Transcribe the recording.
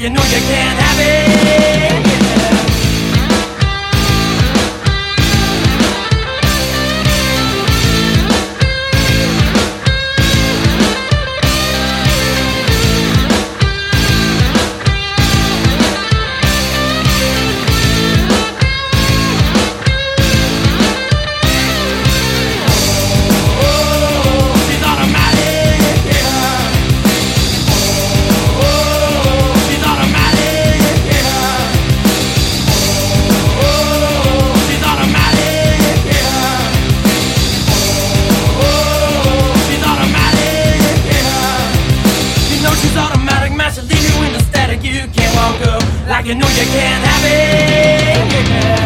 you know you can't you know you can't have it.